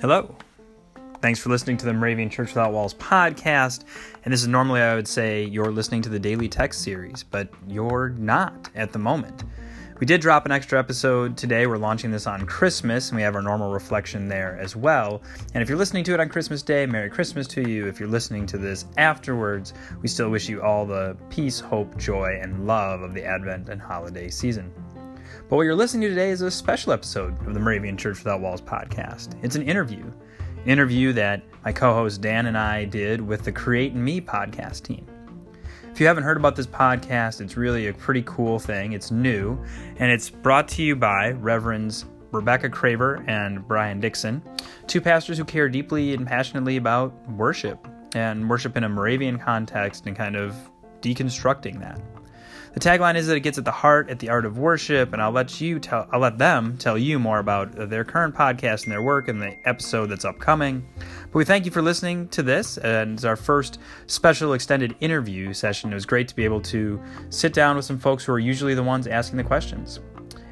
Hello. Thanks for listening to the Moravian Church Without Walls podcast. And this is normally, I would say, you're listening to the daily text series, but you're not at the moment. We did drop an extra episode today. We're launching this on Christmas, and we have our normal reflection there as well. And if you're listening to it on Christmas Day, Merry Christmas to you. If you're listening to this afterwards, we still wish you all the peace, hope, joy, and love of the Advent and holiday season. But what you're listening to today is a special episode of the Moravian Church Without Walls podcast. It's an interview, interview that my co host Dan and I did with the Create Me podcast team. If you haven't heard about this podcast, it's really a pretty cool thing. It's new, and it's brought to you by Reverends Rebecca Craver and Brian Dixon, two pastors who care deeply and passionately about worship and worship in a Moravian context and kind of deconstructing that. The tagline is that it gets at the heart, at the art of worship, and I'll let you tell, I'll let them tell you more about their current podcast and their work and the episode that's upcoming. But we thank you for listening to this, and it's our first special extended interview session. It was great to be able to sit down with some folks who are usually the ones asking the questions.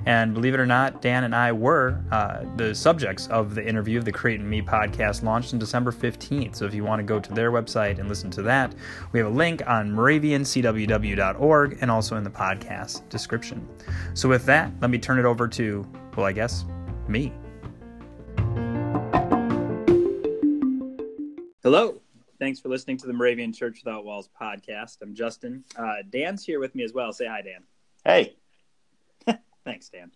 And believe it or not, Dan and I were uh, the subjects of the interview of the Create in Me podcast launched on December 15th. So if you want to go to their website and listen to that, we have a link on moraviancww.org and also in the podcast description. So with that, let me turn it over to, well, I guess, me. Hello. Thanks for listening to the Moravian Church Without Walls podcast. I'm Justin. Uh, Dan's here with me as well. Say hi, Dan. Hey. Thanks, Dan.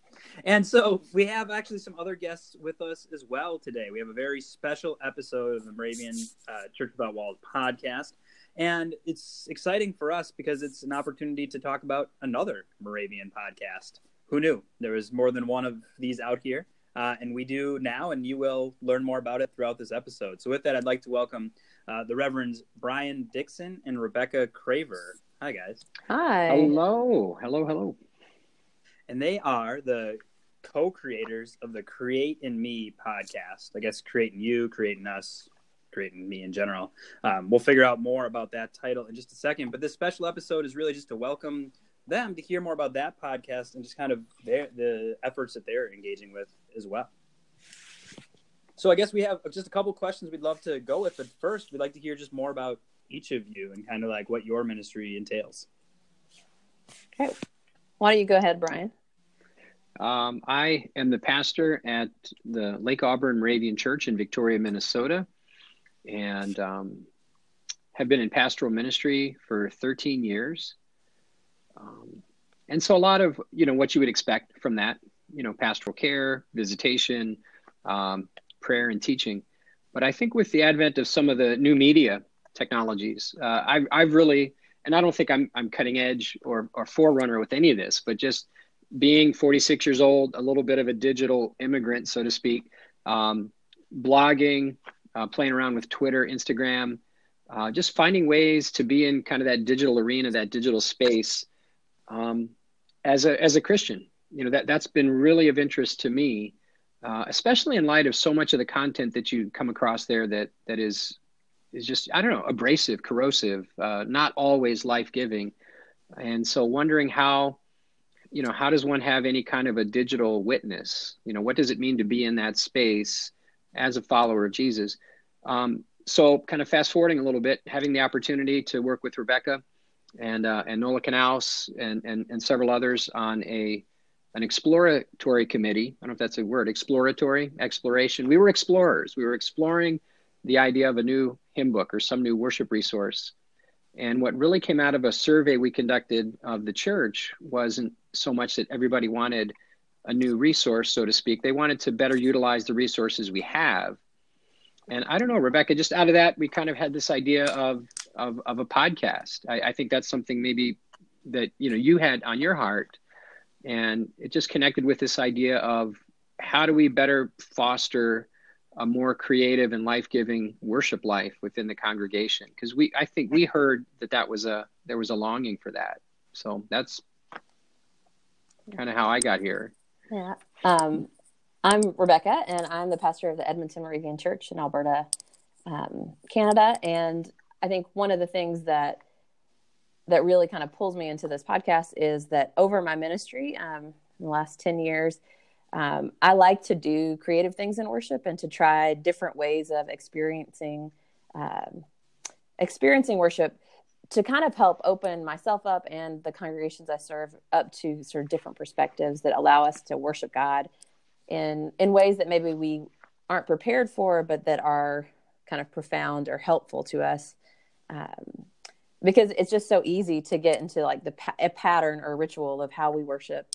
And so we have actually some other guests with us as well today. We have a very special episode of the Moravian uh, Church Without Walls podcast. And it's exciting for us because it's an opportunity to talk about another Moravian podcast. Who knew? There was more than one of these out here. Uh, and we do now, and you will learn more about it throughout this episode. So, with that, I'd like to welcome uh, the Reverends Brian Dixon and Rebecca Craver. Hi, guys. Hi. Hello. Hello. Hello and they are the co-creators of the Create in Me podcast. I guess creating you, creating us, creating me in general. Um, we'll figure out more about that title in just a second. But this special episode is really just to welcome them to hear more about that podcast and just kind of their, the efforts that they're engaging with as well. So I guess we have just a couple questions we'd love to go with, but first we'd like to hear just more about each of you and kind of like what your ministry entails. Okay. Why don't you go ahead, Brian? Um, I am the pastor at the Lake Auburn Moravian Church in Victoria, Minnesota, and um, have been in pastoral ministry for 13 years. Um, and so, a lot of you know what you would expect from that, you know, pastoral care, visitation, um, prayer, and teaching. But I think with the advent of some of the new media technologies, uh, I've, I've really, and I don't think I'm, I'm cutting edge or, or forerunner with any of this, but just being 46 years old, a little bit of a digital immigrant, so to speak, um, blogging, uh, playing around with Twitter, Instagram, uh, just finding ways to be in kind of that digital arena, that digital space, um, as a as a Christian. You know that that's been really of interest to me, uh, especially in light of so much of the content that you come across there that that is is just I don't know abrasive, corrosive, uh, not always life giving, and so wondering how you know how does one have any kind of a digital witness? You know what does it mean to be in that space as a follower of jesus? Um, so kind of fast forwarding a little bit having the opportunity to work with rebecca and uh, and nola knouse and, and and several others on a an exploratory committee. I don't know if that's a word exploratory exploration. We were explorers. We were exploring the idea of a new hymn book or some new worship resource and what really came out of a survey we conducted of the church wasn't so much that everybody wanted a new resource, so to speak. They wanted to better utilize the resources we have. And I don't know, Rebecca, just out of that, we kind of had this idea of, of, of a podcast. I, I think that's something maybe that, you know, you had on your heart. And it just connected with this idea of how do we better foster a more creative and life-giving worship life within the congregation. Because we i think we heard that that was a there was a longing for that. So that's kind of how i got here. Yeah. Um, i'm rebecca and i'm the pastor of the edmonton moravian church in alberta um, canada. And i think one of the things that that really kind of pulls me into this podcast is that over my ministry, um, in the last 10 years, um, I like to do creative things in worship and to try different ways of experiencing um, experiencing worship to kind of help open myself up and the congregations I serve up to sort of different perspectives that allow us to worship God in in ways that maybe we aren't prepared for, but that are kind of profound or helpful to us. Um, because it's just so easy to get into like the pa- a pattern or ritual of how we worship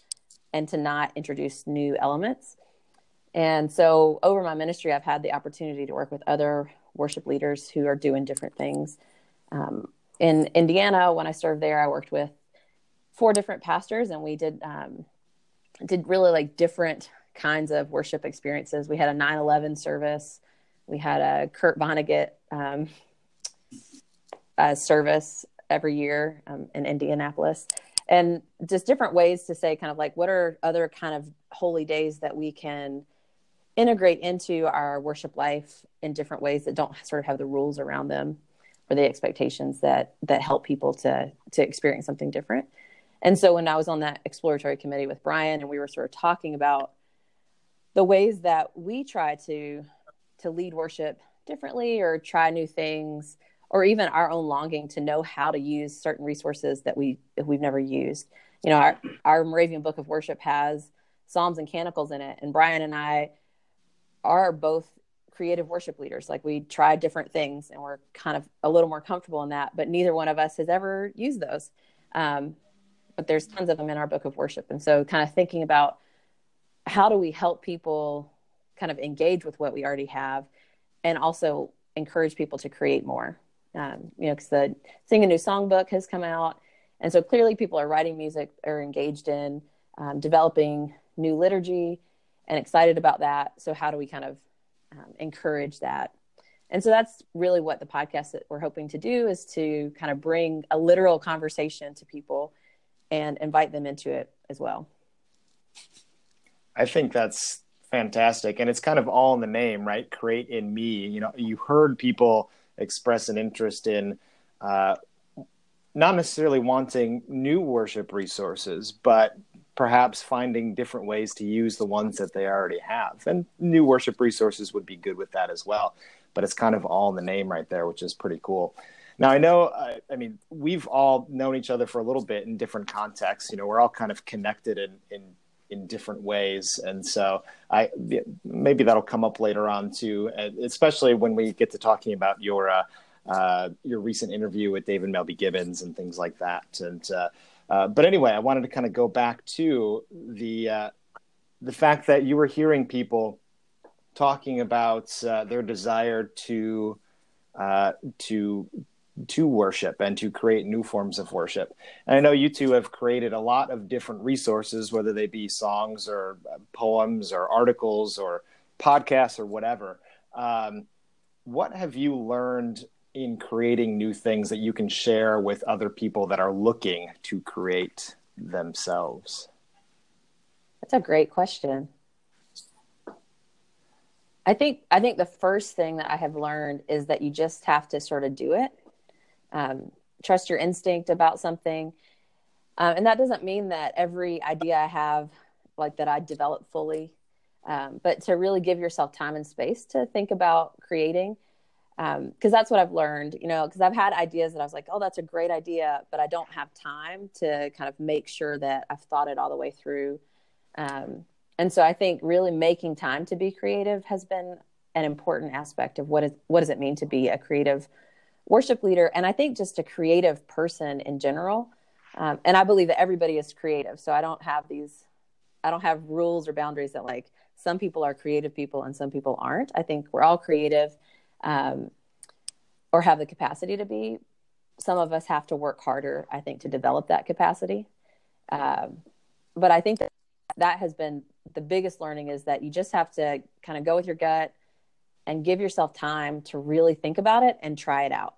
and to not introduce new elements. And so over my ministry, I've had the opportunity to work with other worship leaders who are doing different things. Um, in Indiana, when I served there, I worked with four different pastors, and we did um, did really like different kinds of worship experiences. We had a 9/11 service, we had a Kurt Vonnegut um, service every year um, in Indianapolis, and just different ways to say kind of like what are other kind of holy days that we can integrate into our worship life in different ways that don't sort of have the rules around them or the expectations that that help people to to experience something different. And so when I was on that exploratory committee with Brian and we were sort of talking about the ways that we try to to lead worship differently or try new things or even our own longing to know how to use certain resources that we we've never used. You know, our our Moravian Book of Worship has psalms and canticles in it, and Brian and I are both creative worship leaders. Like we tried different things, and we're kind of a little more comfortable in that. But neither one of us has ever used those. Um, but there's tons of them in our Book of Worship, and so kind of thinking about how do we help people kind of engage with what we already have, and also encourage people to create more um, you know, because the Sing a New Song book has come out. And so clearly people are writing music or engaged in um, developing new liturgy and excited about that. So, how do we kind of um, encourage that? And so that's really what the podcast that we're hoping to do is to kind of bring a literal conversation to people and invite them into it as well. I think that's fantastic. And it's kind of all in the name, right? Create in me. You know, you heard people express an interest in uh, not necessarily wanting new worship resources, but perhaps finding different ways to use the ones that they already have. And new worship resources would be good with that as well. But it's kind of all in the name right there, which is pretty cool. Now, I know, uh, I mean, we've all known each other for a little bit in different contexts. You know, we're all kind of connected in, in in different ways. And so I maybe that'll come up later on too, especially when we get to talking about your uh, uh, your recent interview with David Melby Gibbons and things like that. And uh, uh but anyway, I wanted to kind of go back to the uh, the fact that you were hearing people talking about uh, their desire to to to worship and to create new forms of worship. And I know you two have created a lot of different resources, whether they be songs or uh, poems or articles or podcasts or whatever. Um, what have you learned in creating new things that you can share with other people that are looking to create themselves? That's a great question. I think I think the first thing that I have learned is that you just have to sort of do it um, trust your instinct about something. Um, and that doesn't mean that every idea I have, like that I develop fully, um, but to really give yourself time and space to think about creating. Because um, that's what I've learned, you know, because I've had ideas that I was like, oh, that's a great idea, but I don't have time to kind of make sure that I've thought it all the way through. Um, and so I think really making time to be creative has been an important aspect of what is what does it mean to be a creative worship leader, and I think just a creative person in general. Um, and I believe that everybody is creative. So I don't have these, I don't have rules or boundaries that like some people are creative people and some people aren't. I think we're all creative um, or have the capacity to be. Some of us have to work harder, I think, to develop that capacity. Um, but I think that that has been the biggest learning is that you just have to kind of go with your gut and give yourself time to really think about it and try it out.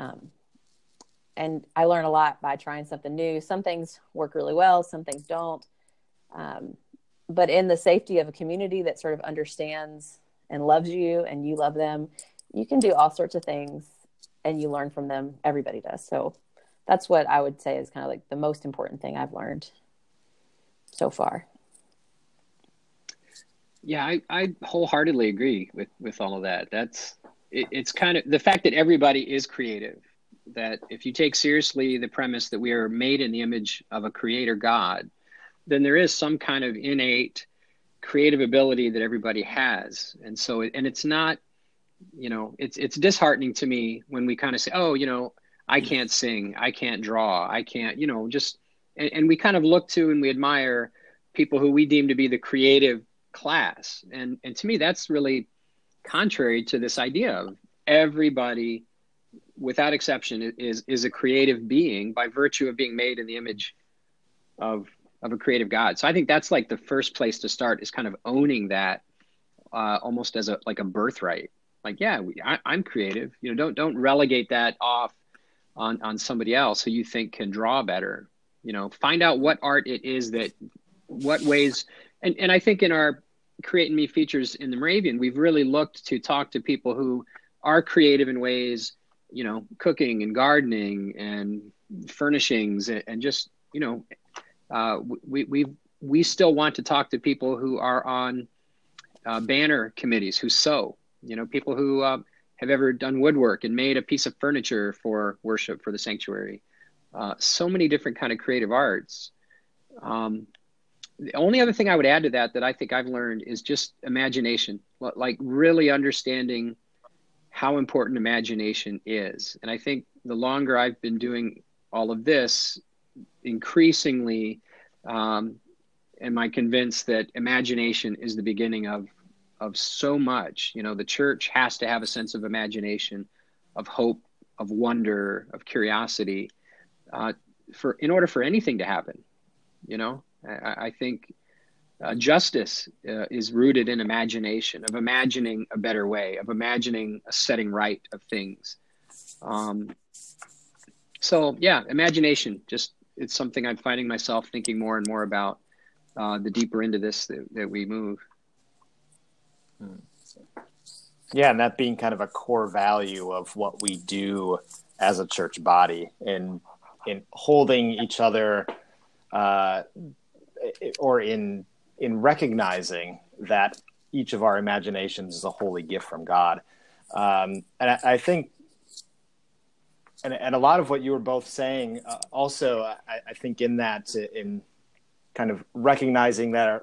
Um, and I learn a lot by trying something new. Some things work really well, some things don't. Um, but in the safety of a community that sort of understands and loves you and you love them, you can do all sorts of things and you learn from them. Everybody does. So that's what I would say is kind of like the most important thing I've learned so far. Yeah, I, I wholeheartedly agree with, with all of that. That's it, it's kind of the fact that everybody is creative. That if you take seriously the premise that we are made in the image of a creator God, then there is some kind of innate creative ability that everybody has. And so, and it's not, you know, it's it's disheartening to me when we kind of say, oh, you know, I can't sing, I can't draw, I can't, you know, just, and, and we kind of look to and we admire people who we deem to be the creative class. And and to me, that's really contrary to this idea of everybody without exception is is a creative being by virtue of being made in the image of of a creative god. So i think that's like the first place to start is kind of owning that uh, almost as a like a birthright. Like yeah we, I, i'm creative. You know don't don't relegate that off on on somebody else who you think can draw better. You know find out what art it is that what ways and and i think in our create in me features in the moravian we've really looked to talk to people who are creative in ways you know cooking and gardening and furnishings and, and just you know uh, we we we still want to talk to people who are on uh, banner committees who sew you know people who uh, have ever done woodwork and made a piece of furniture for worship for the sanctuary. Uh, so many different kind of creative arts. Um, the only other thing i would add to that that i think i've learned is just imagination like really understanding how important imagination is. And I think the longer I've been doing all of this, increasingly um, am I convinced that imagination is the beginning of of so much. You know, the church has to have a sense of imagination, of hope, of wonder, of curiosity, uh, for in order for anything to happen. You know, I, I think uh, justice uh, is rooted in imagination, of imagining a better way, of imagining a setting right of things. Um, so, yeah, imagination, just it's something I'm finding myself thinking more and more about uh, the deeper into this that, that we move. Yeah, and that being kind of a core value of what we do as a church body in in holding each other uh, or in in recognizing that each of our imaginations is a holy gift from God. Um, and I, I, think, and, and a lot of what you were both saying, uh, also, I, I, think in that, in kind of recognizing that our,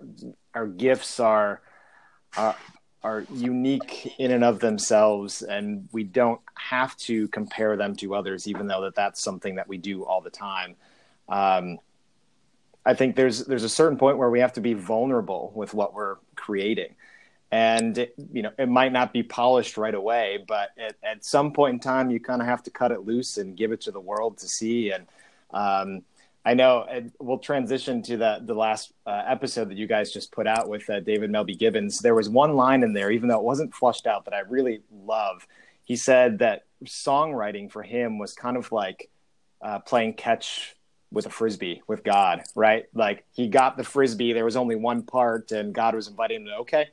our gifts are, are, are unique in and of themselves, and we don't have to compare them to others, even though that that's something that we do all the time. Um, I think there's there's a certain point where we have to be vulnerable with what we're creating, and it, you know it might not be polished right away, but at, at some point in time, you kind of have to cut it loose and give it to the world to see. And um, I know we'll transition to the the last uh, episode that you guys just put out with uh, David Melby Gibbons. There was one line in there, even though it wasn't flushed out, that I really love. He said that songwriting for him was kind of like uh, playing catch with a frisbee with God, right? Like he got the frisbee, there was only one part, and God was inviting him okay,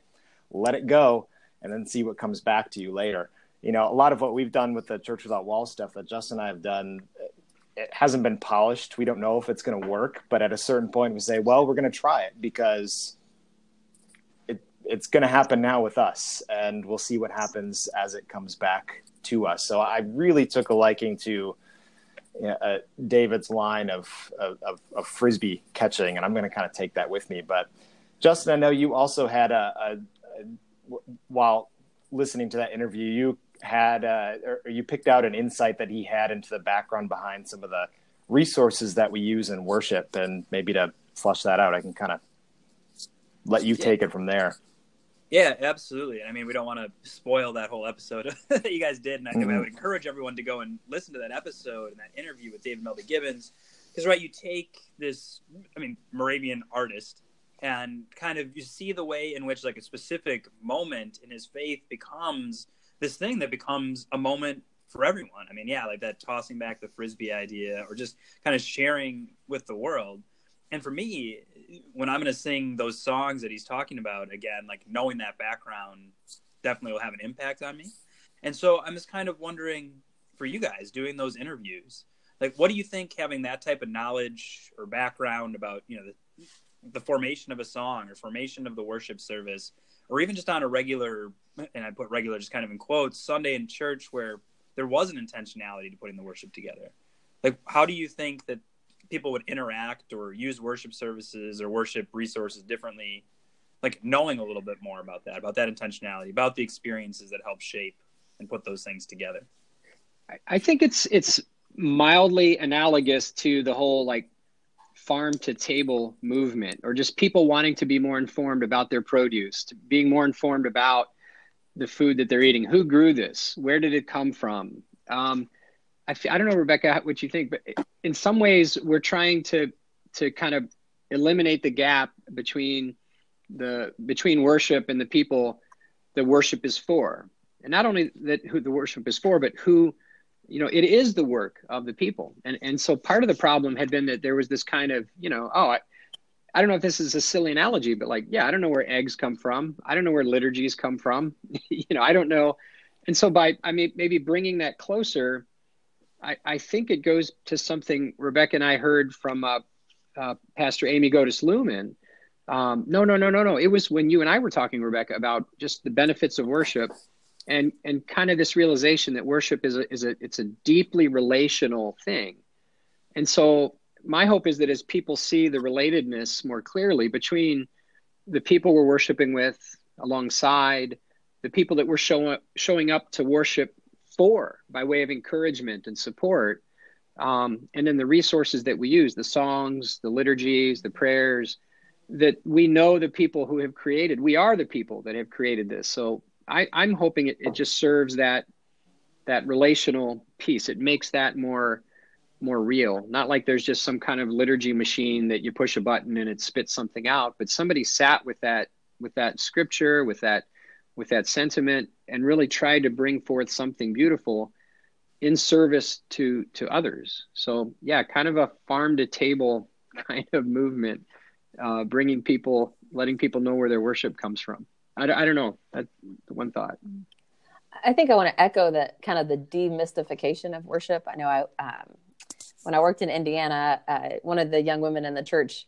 let it go, and then see what comes back to you later. You know, a lot of what we've done with the Church Without Walls stuff that Justin and I have done, it hasn't been polished. We don't know if it's going to work, but at a certain point, we say, well, we're going to try it because it, it's going to happen now with us, and we'll see what happens as it comes back to us. So I really took a liking to uh, David's line of, of, of, frisbee catching, and I'm going to kind of take that with me. But Justin, I know you also had a, a, a while listening to that interview, you had uh, or you picked out an insight that he had into the background behind some of the resources that we use in worship, and maybe to flush that out, I can kind of let you take it from there. Yeah, absolutely. And I mean, we don't want to spoil that whole episode that you guys did. And I, mm-hmm. I would encourage everyone to go and listen to that episode and that interview with David Melby Gibbons. Because, right, you take this, I mean, Moravian artist and kind of you see the way in which, like, a specific moment in his faith becomes this thing that becomes a moment for everyone. I mean, yeah, like that tossing back the frisbee idea or just kind of sharing with the world. And for me, when I'm going to sing those songs that he's talking about again, like knowing that background definitely will have an impact on me. And so I'm just kind of wondering for you guys doing those interviews, Like, what do you think having that type of knowledge or background about you know the, the formation of a song or formation of the worship service, or even just on a regular, and I put regular just kind of in quotes, Sunday in church where there was an intentionality to putting the worship together. Like, how do you think that people would interact or use worship services or worship resources differently? Like knowing a little bit more about that, about that intentionality, about the experiences that help shape and put those things together. I think it's it's mildly analogous to the whole like farm to table movement or just people wanting to be more informed about their produce, being more informed about the food that they're eating. Who grew this? Where did it come from? Um, I don't know, Rebecca, what you think, but in some ways, we're trying to to kind of eliminate the gap between the between worship and the people the worship is for, and not only that who the worship is for, but who you know it is the work of the people. And and so part of the problem had been that there was this kind of you know oh I, I don't know if this is a silly analogy but like yeah i don't know where eggs come from. I don't know where liturgies come from. You know i don't know. And so by i mean maybe bringing that closer i i think it goes to something rebecca and i heard from uh, uh, pastor amy Gohdes-Luhman. Um, no no no no no. It was when you and i were talking rebecca about just the benefits of worship and and kind of this realization that worship is a is a it's a deeply relational thing. And so my hope is that as people see the relatedness more clearly between the people we're worshiping with alongside the people that we're showing showing up to worship for by way of encouragement and support um, and then the resources that we use the songs the liturgies the prayers that we know the people who have created we are the people that have created this so I, I'm hoping it, it just serves that that relational piece. It makes that more more real. Not like there's just some kind of liturgy machine that you push a button and it spits something out, but somebody sat with that with that scripture, with that with that sentiment and really tried to bring forth something beautiful in service to to others. So yeah, kind of a farm to table kind of movement, uh, bringing people, letting people know where their worship comes from. I, I don't know. That's one thought. I think I want to echo that kind of the demystification of worship. I know I, um, when I worked in Indiana, uh, one of the young women in the church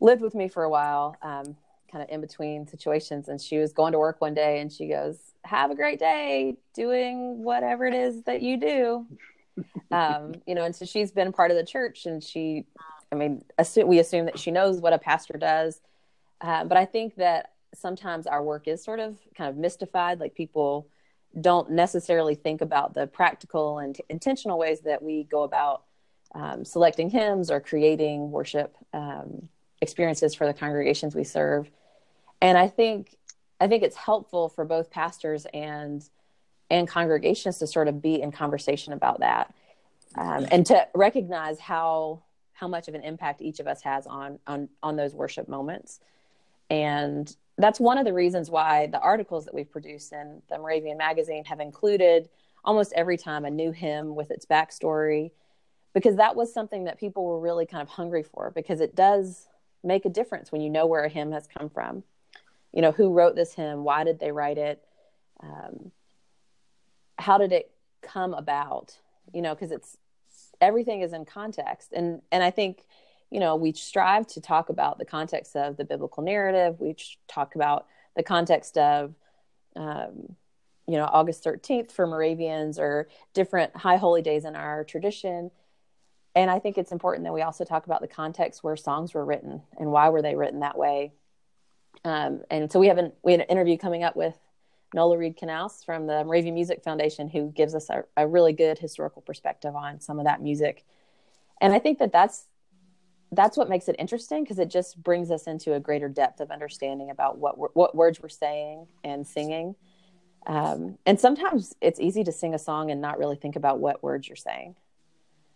lived with me for a while, um, kind of in between situations. And she was going to work one day and she goes, Have a great day doing whatever it is that you do. um, you know, and so she's been part of the church and she, I mean, assume, we assume that she knows what a pastor does. Uh, but I think that sometimes our work is sort of kind of mystified like people don't necessarily think about the practical and intentional ways that we go about um, selecting hymns or creating worship um, experiences for the congregations we serve and i think i think it's helpful for both pastors and and congregations to sort of be in conversation about that um, and to recognize how how much of an impact each of us has on on on those worship moments and that's one of the reasons why the articles that we've produced in the Moravian magazine have included almost every time a new hymn with its backstory, because that was something that people were really kind of hungry for, because it does make a difference when you know where a hymn has come from. You know, who wrote this hymn? Why did they write it? Um, how did it come about? You know, because it's everything is in context, and and I think you know, we strive to talk about the context of the biblical narrative. We talk about the context of, um, you know, August 13th for Moravians or different high holy days in our tradition. And I think it's important that we also talk about the context where songs were written and why were they written that way. Um, and so we have an we had an interview coming up with Nola Reed Canals from the Moravian Music Foundation, who gives us a, a really good historical perspective on some of that music. And I think that that's that's what makes it interesting because it just brings us into a greater depth of understanding about what what words we're saying and singing. Um, and sometimes it's easy to sing a song and not really think about what words you're saying.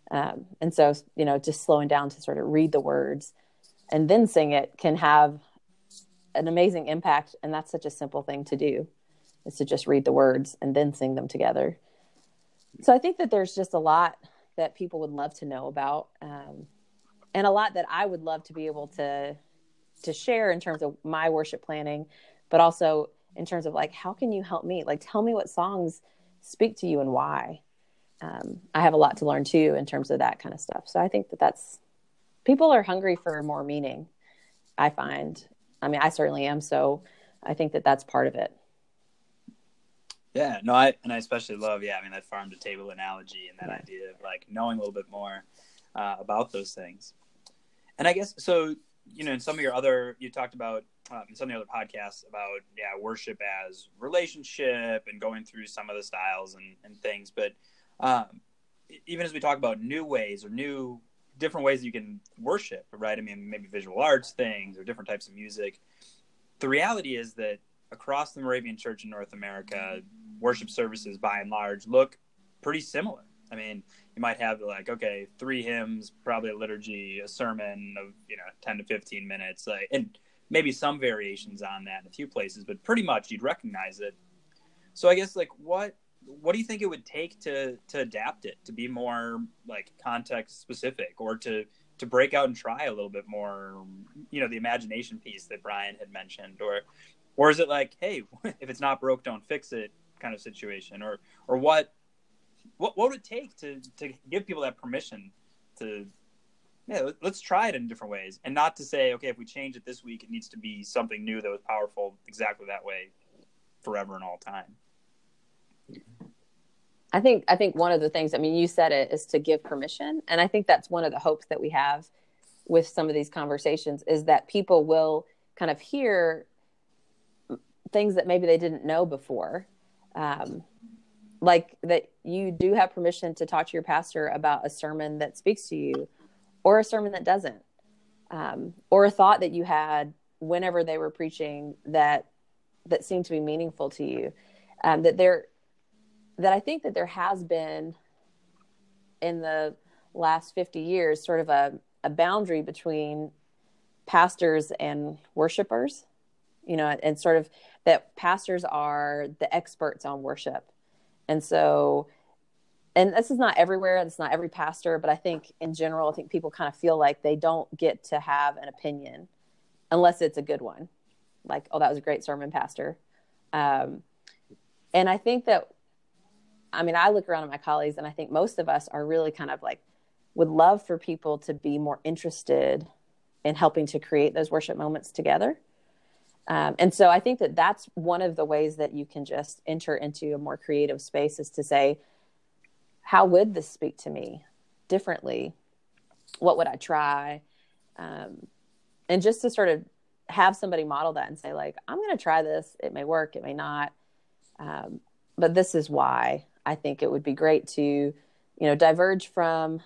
Um, and so, you know, just slowing down to sort of read the words and then sing it can have an amazing impact. And that's such a simple thing to do is to just read the words and then sing them together. So I think that there's just a lot that people would love to know about. Um, and a lot that I would love to be able to to share in terms of my worship planning, but also in terms of like how can you help me? Like tell me what songs speak to you and why. um, I have a lot to learn too in terms of that kind of stuff. So I think that that's people are hungry for more meaning. I find. I mean, I certainly am. So I think that that's part of it. Yeah, no, I and I especially love, yeah, I mean that farm to table analogy and that yeah. idea of like knowing a little bit more uh, about those things. And I guess so. You know, in some of your other, you talked about um, in some of the other podcasts about yeah, worship as relationship and going through some of the styles and, and things. But um, even as we talk about new ways or new different ways you can worship, right? I mean, maybe visual arts things or different types of music. The reality is that across the Moravian Church in North America, worship services by and large look pretty similar. I mean, you might have like, okay, three hymns, probably a liturgy, a sermon of, you know, 10 to 15 minutes, like, and maybe some variations on that in a few places, but pretty much you'd recognize it. So I guess like what what do you think it would take to to adapt it to be more like context specific or to to break out and try a little bit more you know the imagination piece that brian had mentioned? Or or is it like hey if it's not broke don't fix it kind of situation? Or or what what what would it take to to give people that permission to yeah let's try it in different ways? And not to say okay if we change it this week it needs to be something new that was powerful exactly that way forever and all time I think I think one of the things I mean you said it is to give permission. And I think that's one of the hopes that we have with some of these conversations is that people will kind of hear things that maybe they didn't know before. Um, like that you do have permission to talk to your pastor about a sermon that speaks to you or a sermon that doesn't. Um, or a thought that you had whenever they were preaching that that seemed to be meaningful to you. Um, that there that I think that there has been in the last 50 years sort of a, a boundary between pastors and worshipers, you know, and sort of that pastors are the experts on worship. And so, and this is not everywhere, it's not every pastor, but I think in general, I think people kind of feel like they don't get to have an opinion unless it's a good one. Like, oh, that was a great sermon, pastor. Um, and I think that I mean, I look around at my colleagues and I think most of us are really kind of like would love for people to be more interested in helping to create those worship moments together. Um, and so I think that that's one of the ways that you can just enter into a more creative space is to say, how would this speak to me differently? What would I try? Um, and just to sort of have somebody model that and say, like, I'm going to try this. It may work, it may not. Um, but this is why I think it would be great to, you know, diverge from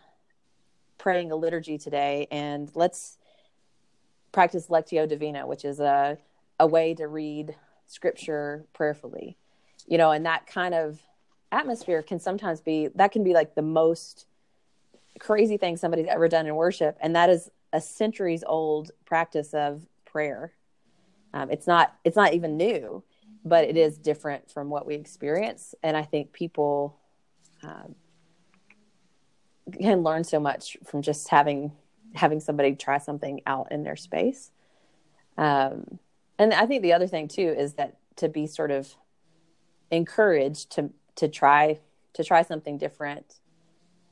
praying a liturgy today and let's practice Lectio Divina, which is a, a way to read scripture prayerfully. You know, and that kind of atmosphere can sometimes be that can be like the most crazy thing somebody's ever done in worship, and that is a centuries old practice of prayer. Um, it's not it's not even new, but it is different from what we experience. And I think people um, can learn so much from just having having somebody try something out in their space. Um, and I think the other thing too is that to be sort of encouraged to to try to try something different.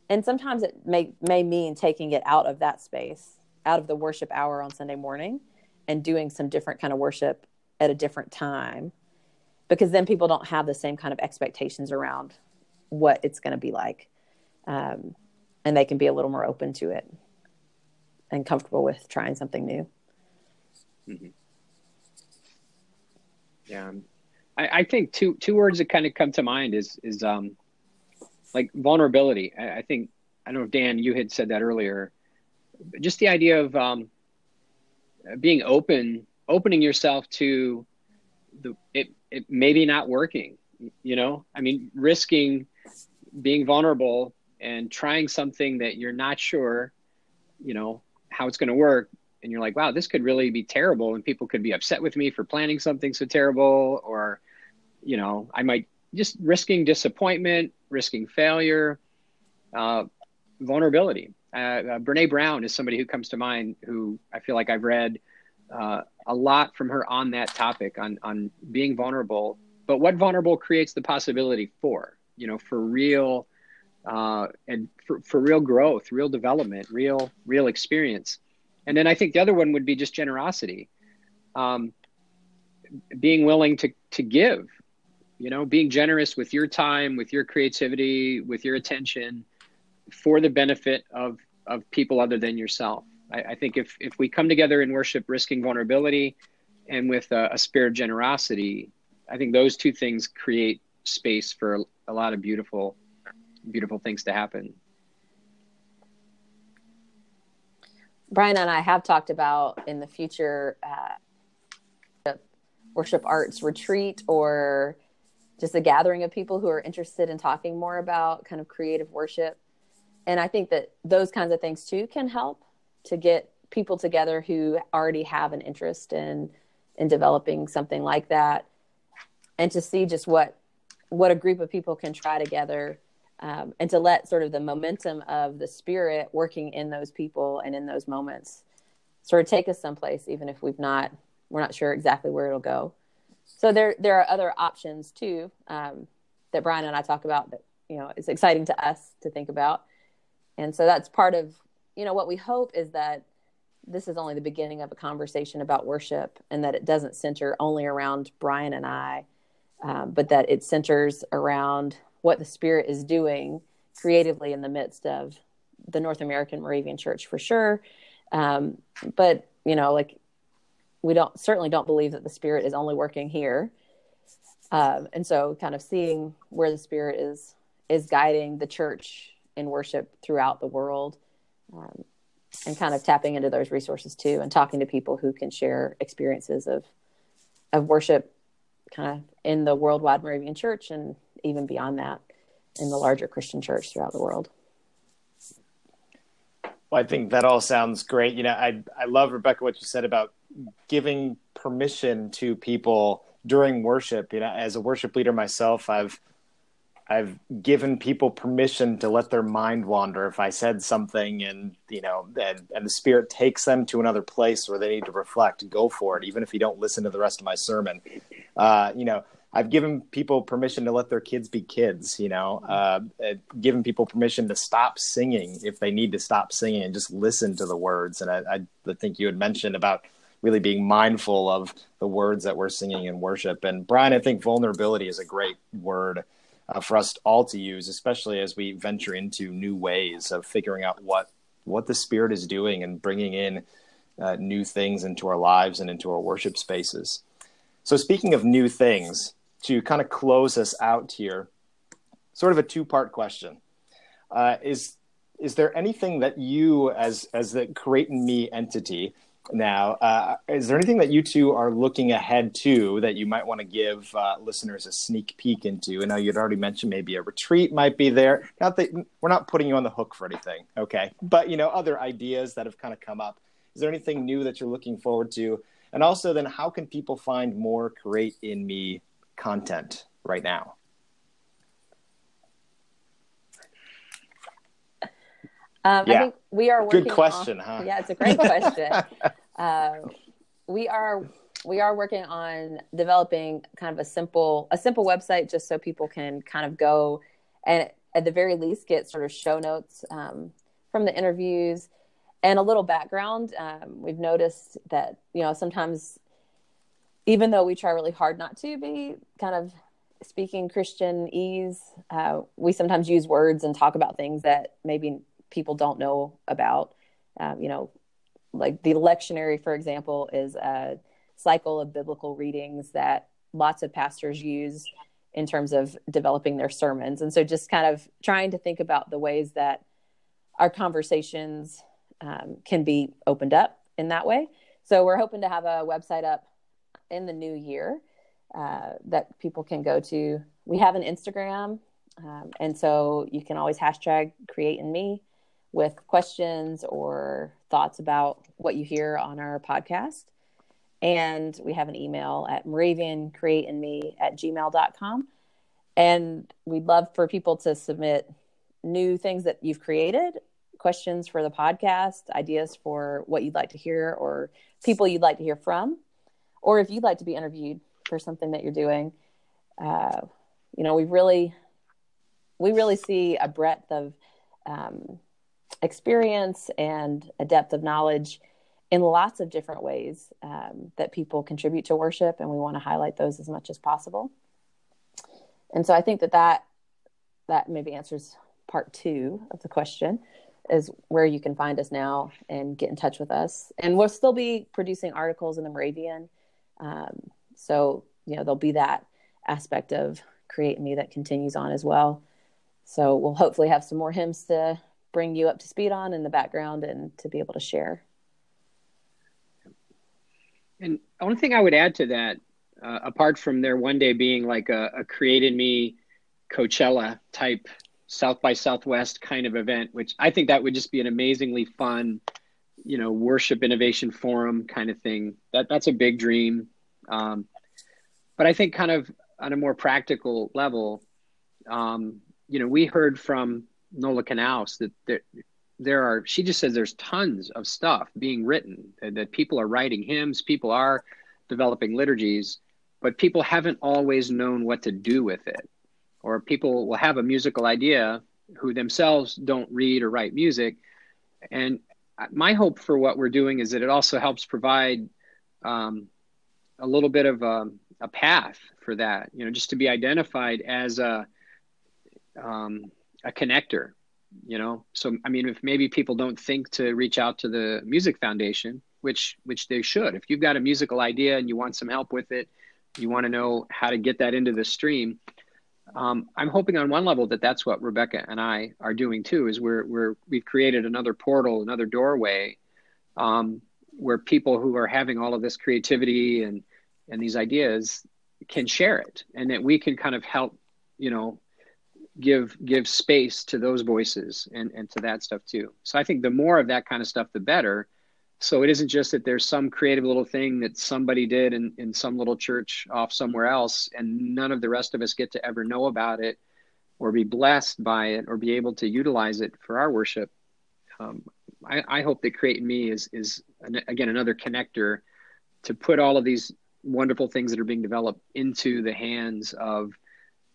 And sometimes it may may mean taking it out of that space, out of the worship hour on Sunday morning and doing some different kind of worship at a different time because then people don't have the same kind of expectations around what it's going to be like um, and they can be a little more open to it and comfortable with trying something new mm-hmm. yeah I, I, think two two words that kind of come to mind is is um like vulnerability I, I think i don't know if dan you had said that earlier just the idea of um, being open opening yourself to the it it maybe not working you know? I mean risking being vulnerable and trying something that you're not sure you know how it's going to work. And you're like wow this could really be terrible and people could be upset with me for planning something so terrible or you know i might just risking disappointment risking failure uh, vulnerability. Uh, uh, brene brown is somebody who comes to mind who i feel like i've read uh, a lot from her on that topic on on being vulnerable but what vulnerable creates the possibility for you know for real uh, and for, for real growth, real development, real real experience. And then I think the other one would be just generosity, um, being willing to to give, you know, being generous with your time, with your creativity, with your attention, for the benefit of of people other than yourself. I, I think if if we come together in worship, risking vulnerability, and with a, a spirit of generosity, I think those two things create space for a, a lot of beautiful beautiful things to happen. Brian and I have talked about in the future uh, worship arts retreat or just a gathering of people who are interested in talking more about kind of creative worship. And I think that those kinds of things too can help to get people together who already have an interest in in developing something like that and to see just what what a group of people can try together um, and to let sort of the momentum of the spirit working in those people and in those moments sort of take us someplace even if we've not we're not sure exactly where it'll go. So there there are other options too um, that brian and i talk about that you know it's exciting to us to think about. And so that's part of you know what we hope is that this is only the beginning of a conversation about worship and that it doesn't center only around brian and i um, but that it centers around what the Spirit is doing creatively in the midst of the North American Moravian Church for sure. Um, but you know, like we don't certainly don't believe that the Spirit is only working here. Um, and so, kind of seeing where the Spirit is is guiding the church in worship throughout the world, um, and kind of tapping into those resources too, and talking to people who can share experiences of of worship, kind of in the worldwide Moravian Church and even beyond that in the larger Christian church throughout the world. Well, I think that all sounds great. You know, I I love Rebecca what you said about giving permission to people during worship. You know, as a worship leader myself, I've I've given people permission to let their mind wander if I said something and you know and, and the spirit takes them to another place where they need to reflect, go for it, even if you don't listen to the rest of my sermon. Uh, you know, I've given people permission to let their kids be kids, you know, uh, given people permission to stop singing if they need to stop singing and just listen to the words. And I, I think you had mentioned about really being mindful of the words that we're singing in worship. And Brian, I think vulnerability is a great word uh, for us all to use, especially as we venture into new ways of figuring out what what the Spirit is doing and bringing in uh, new things into our lives and into our worship spaces. So, speaking of new things, to kind of close us out here, sort of a two part question. Uh, is is there anything that you, as as the Create in Me entity now, uh, is there anything that you two are looking ahead to that you might want to give uh, listeners a sneak peek into? I know you'd already mentioned maybe a retreat might be there. Not that we're not putting you on the hook for anything, okay? But you know, other ideas that have kind of come up. Is there anything new that you're looking forward to? And also, then, how can people find more Create in Me content right now? Um, yeah. I think we are working. Good question, on, huh? Yeah, it's a great question. uh, we are we are working on developing kind of a simple a simple website just so people can kind of go and at the very least get sort of show notes um, from the interviews and a little background. Um, we've noticed that you know sometimes even though we try really hard not to be kind of speaking Christianese, uh, we sometimes use words and talk about things that maybe people don't know about. Um, you know, like the lectionary, for example, is a cycle of biblical readings that lots of pastors use in terms of developing their sermons. And so just kind of trying to think about the ways that our conversations um, can be opened up in that way. So we're hoping to have a website up in the new year uh, that people can go to. We have an Instagram, um, and so you can always hashtag create in me with questions or thoughts about what you hear on our podcast. And we have an email at Moravian create in me at gmail.com. And we'd love for people to submit new things that you've created, questions for the podcast, ideas for what you'd like to hear, or people you'd like to hear from or if you'd like to be interviewed for something that you're doing, uh, you know, we've really we really see a breadth of um, experience and a depth of knowledge in lots of different ways um, that people contribute to worship, and we want to highlight those as much as possible. And so I think that that that maybe answers part two of the question is where you can find us now and get in touch with us. And we'll still be producing articles in the Moravian. Um, so, you know, there'll be that aspect of Create Me that continues on as well. So we'll hopefully have some more hymns to bring you up to speed on in the background and to be able to share. And only thing I would add to that, uh, apart from there one day being like a, a Create in Me Coachella type South by Southwest kind of event, which I think that would just be an amazingly fun, you know, worship innovation forum kind of thing. That that's a big dream. Um, but I think kind of on a more practical level, um, you know, we heard from Nola Knouse that there, there are, she just says there's tons of stuff being written, that, people are writing hymns, people are developing liturgies, but people haven't always known what to do with it. Or people will have a musical idea who themselves don't read or write music. And my hope for what we're doing is that it also helps provide um, a little bit of a, a, path for that, you know, just to be identified as a, um, a connector you know? So i mean if maybe people don't think to reach out to the music foundation which which they should. If you've got a musical idea and you want some help with it you want to know how to get that into the stream um, i'm hoping on one level that that's what rebecca and i are doing too is we're, we're we've created another portal another doorway um, where people who are having all of this creativity and and these ideas can share it and that we can kind of help you know give give space to those voices and and to that stuff too. So i think the more of that kind of stuff the better. So it isn't just that there's some creative little thing that somebody did in, in some little church off somewhere else and none of the rest of us get to ever know about it or be blessed by it or be able to utilize it for our worship. Um, I, I, hope that create me is is an, again another connector to put all of these wonderful things that are being developed into the hands of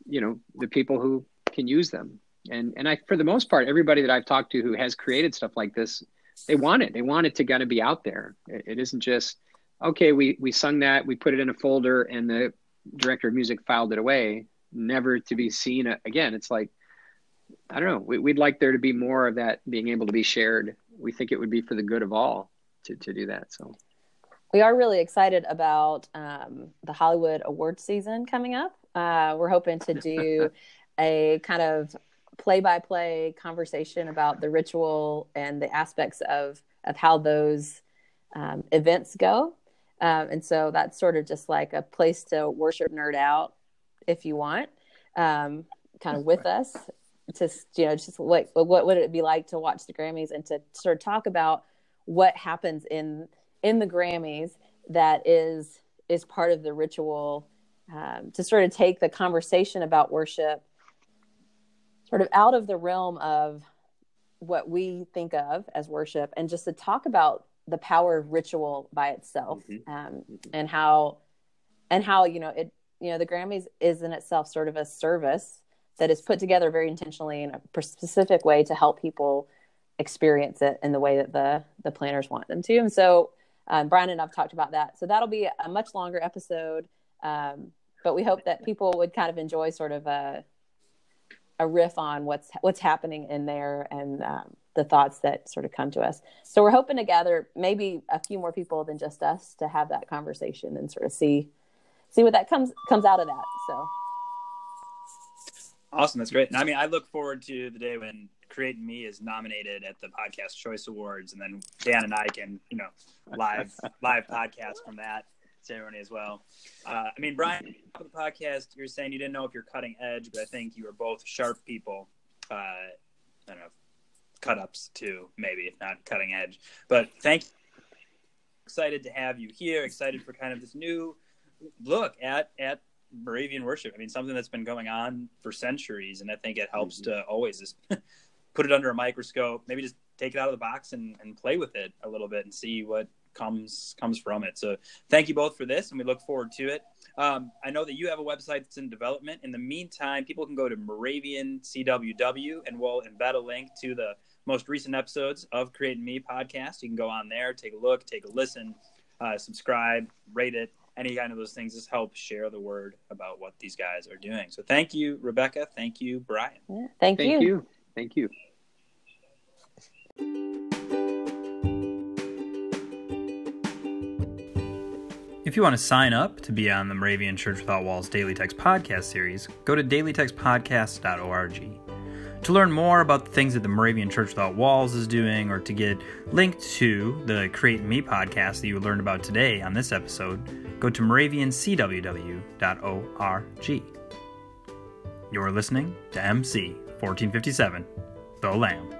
you know the people who can use them. And and I for the most part, everybody that I've talked to who has created stuff like this, they want it. They want it to kind of be out there. It, it isn't just okay. We we sung that, we put it in a folder, and the director of music filed it away, never to be seen again. It's like I don't know. We, would like there to be more of that being able to be shared. We think it would be for the good of all to to do that. So we are really excited about um, the Hollywood Awards season coming up. Uh, we're hoping to do a kind of play by play conversation about the ritual and the aspects of of how those um, events go. Um, and so that's sort of just like a place to worship nerd out if you want, um, kind of with us to, you know, just like what would it be like to watch the Grammys and to sort of talk about what happens in, in the Grammys that is, is part of the ritual um, to sort of take the conversation about worship sort of out of the realm of what we think of as worship and just to talk about the power of ritual by itself mm-hmm. Um, mm-hmm. and how and how you know it you know the grammys is in itself sort of a service that is put together very intentionally in a specific way to help people experience it in the way that the the planners want them to and so um, brian and i've talked about that so that'll be a much longer episode um, but we hope that people would kind of enjoy sort of a a riff on what's what's happening in there and um, the thoughts that sort of come to us. So we're hoping to gather maybe a few more people than just us to have that conversation and sort of see see what that comes comes out of that. So awesome, that's great. And I mean, I look forward to the day when Create Me is nominated at the Podcast Choice Awards, and then Dan and I can you know live live podcast from that ceremony as well. Uh, I mean, Brian, for the podcast, you're saying you didn't know if you're cutting edge, but I think you were both sharp people. Uh, I don't know, cut ups too, maybe if not cutting edge. But thank you. Excited to have you here. Excited for kind of this new look at at Moravian worship. I mean, something that's been going on for centuries, and I think it helps mm-hmm. to always just put it under a microscope. Maybe just take it out of the box and, and play with it a little bit and see what comes comes from it. So thank you both for this, and we look forward to it. Um, I know that you have a website that's in development. In the meantime, people can go to Moravian CWW, and we'll embed a link to the most recent episodes of Create in Me podcast. You can go on there, take a look, take a listen, uh, subscribe, rate it, any kind of those things. Just help share the word about what these guys are doing. So thank you, Rebecca. Thank you, Brian. Yeah, thank, Thank you. you. Thank you. If you want to sign up to be on the Moravian Church Without Walls Daily Text podcast series, go to dailytextpodcast.org. To learn more about the things that the Moravian Church Without Walls is doing, or to get linked to the Create Me podcast that you learned about today on this episode, go to moraviancww.org. You're listening to MC 1457, The Lamb.